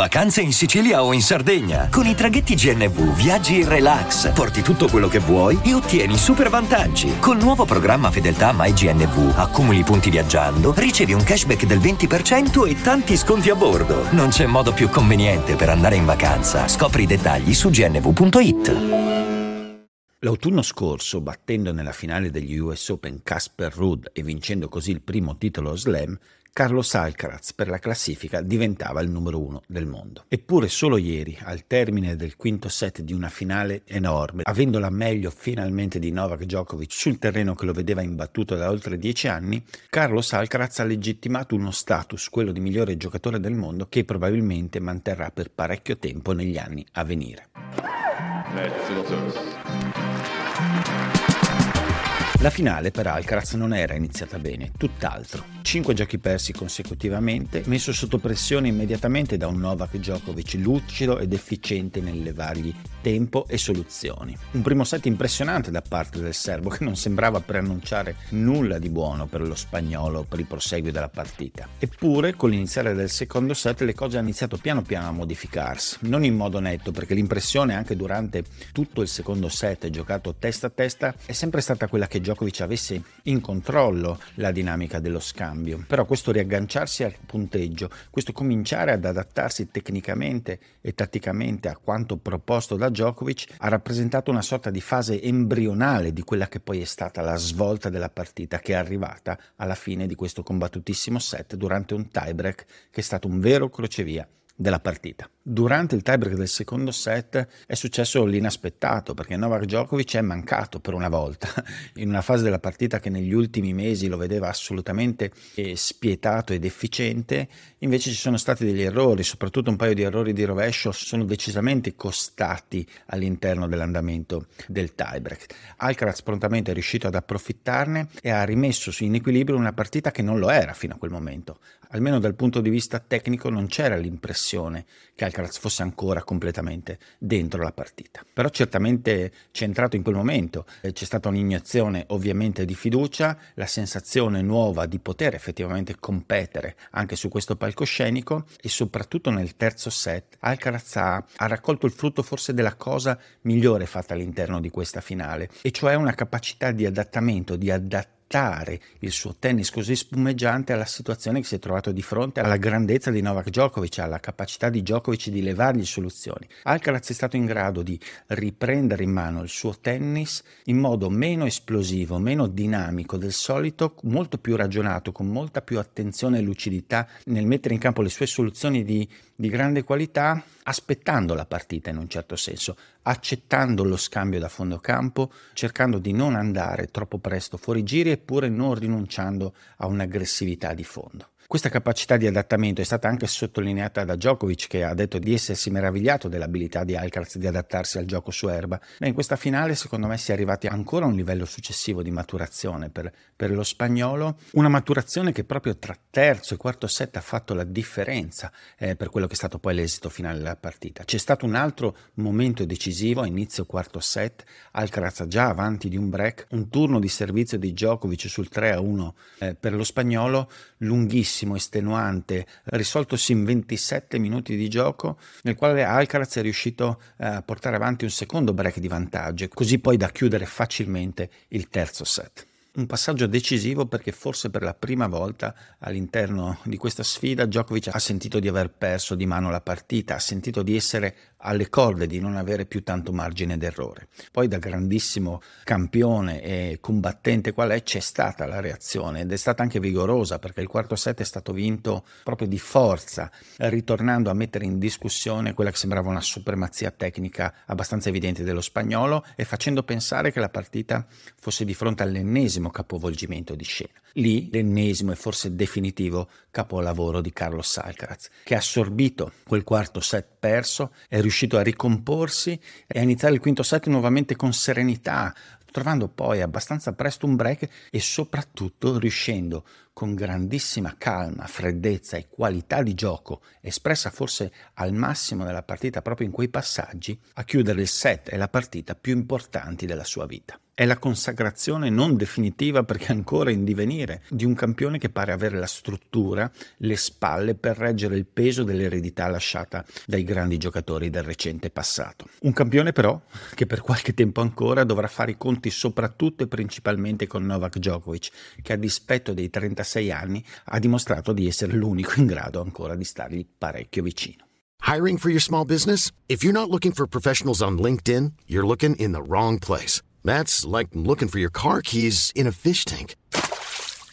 Vacanze in Sicilia o in Sardegna. Con i traghetti GNV viaggi in relax, porti tutto quello che vuoi e ottieni super vantaggi. Col nuovo programma Fedeltà MyGNV accumuli punti viaggiando, ricevi un cashback del 20% e tanti sconti a bordo. Non c'è modo più conveniente per andare in vacanza. Scopri i dettagli su gnv.it. L'autunno scorso, battendo nella finale degli US Open Casper Ruud e vincendo così il primo titolo slam, Carlos Alcaraz per la classifica diventava il numero uno del mondo. Eppure solo ieri, al termine del quinto set di una finale enorme, avendola meglio finalmente di Novak Djokovic sul terreno che lo vedeva imbattuto da oltre dieci anni, Carlos Alcaraz ha legittimato uno status, quello di migliore giocatore del mondo, che probabilmente manterrà per parecchio tempo negli anni a venire. La finale per Alcaraz non era iniziata bene, tutt'altro. Cinque giochi persi consecutivamente, messo sotto pressione immediatamente da un Novak Djokovic lucido ed efficiente nel levargli tempo e soluzioni. Un primo set impressionante da parte del serbo che non sembrava preannunciare nulla di buono per lo spagnolo per il proseguio della partita. Eppure con l'iniziare del secondo set le cose hanno iniziato piano piano a modificarsi, non in modo netto perché l'impressione anche durante tutto il secondo set giocato testa a testa è sempre stata quella che Djokovic avesse in controllo la dinamica dello scambio. Però questo riagganciarsi al punteggio, questo cominciare ad adattarsi tecnicamente e tatticamente a quanto proposto da Djokovic ha rappresentato una sorta di fase embrionale di quella che poi è stata la svolta della partita che è arrivata alla fine di questo combattutissimo set durante un tiebreak che è stato un vero crocevia della partita. Durante il tiebreak del secondo set è successo l'inaspettato perché Novak Djokovic è mancato per una volta in una fase della partita che negli ultimi mesi lo vedeva assolutamente eh, spietato ed efficiente, invece ci sono stati degli errori, soprattutto un paio di errori di rovescio sono decisamente costati all'interno dell'andamento del tiebreak. Alcaraz prontamente è riuscito ad approfittarne e ha rimesso in equilibrio una partita che non lo era fino a quel momento. Almeno dal punto di vista tecnico non c'era l'impressione che Alcaraz fosse ancora completamente dentro la partita. Però certamente c'è entrato in quel momento, c'è stata un'iniezione ovviamente di fiducia, la sensazione nuova di poter effettivamente competere anche su questo palcoscenico e soprattutto nel terzo set Alcaraz ha, ha raccolto il frutto forse della cosa migliore fatta all'interno di questa finale, e cioè una capacità di adattamento, di adattamento adattare il suo tennis così spumeggiante alla situazione che si è trovato di fronte, alla grandezza di Novak Djokovic, alla capacità di Djokovic di levargli soluzioni. Alcaraz è stato in grado di riprendere in mano il suo tennis in modo meno esplosivo, meno dinamico del solito, molto più ragionato, con molta più attenzione e lucidità nel mettere in campo le sue soluzioni di, di grande qualità, aspettando la partita in un certo senso, accettando lo scambio da fondo campo, cercando di non andare troppo presto fuori giri eppure non rinunciando a un'aggressività di fondo. Questa capacità di adattamento è stata anche sottolineata da Djokovic che ha detto di essersi meravigliato dell'abilità di Alcaraz di adattarsi al gioco su erba. Ma in questa finale secondo me si è arrivati ancora a un livello successivo di maturazione per, per lo spagnolo, una maturazione che proprio tra terzo e quarto set ha fatto la differenza eh, per quello che è stato poi l'esito finale della partita. C'è stato un altro momento decisivo, inizio quarto set, Alcaraz già avanti di un break, un turno di servizio di Djokovic sul 3-1 eh, per lo spagnolo, lunghissimo lunghissimo, estenuante, risoltosi in 27 minuti di gioco, nel quale Alcaraz è riuscito eh, a portare avanti un secondo break di vantaggio, così poi da chiudere facilmente il terzo set. Un passaggio decisivo perché forse per la prima volta all'interno di questa sfida Djokovic ha sentito di aver perso di mano la partita, ha sentito di essere alle corde, di non avere più tanto margine d'errore. Poi da grandissimo campione e combattente qual è c'è stata la reazione ed è stata anche vigorosa perché il quarto set è stato vinto proprio di forza, ritornando a mettere in discussione quella che sembrava una supremazia tecnica abbastanza evidente dello spagnolo e facendo pensare che la partita fosse di fronte all'ennesimo l'ennesimo capovolgimento di scena. Lì l'ennesimo e forse definitivo capolavoro di Carlos Alcaraz, che ha assorbito quel quarto set perso, è riuscito a ricomporsi e a iniziare il quinto set nuovamente con serenità, trovando poi abbastanza presto un break e soprattutto riuscendo con grandissima calma, freddezza e qualità di gioco, espressa forse al massimo nella partita proprio in quei passaggi, a chiudere il set e la partita più importanti della sua vita. È la consacrazione non definitiva perché ancora in divenire di un campione che pare avere la struttura, le spalle per reggere il peso dell'eredità lasciata dai grandi giocatori del recente passato. Un campione però che per qualche tempo ancora dovrà fare i conti soprattutto e principalmente con Novak Djokovic, che a dispetto dei 36 anni ha dimostrato di essere l'unico in grado ancora di stargli parecchio vicino. Hiring for your small business? If you're not looking for professionals on LinkedIn, you're looking in the wrong place. That's like looking for your car keys in a fish tank.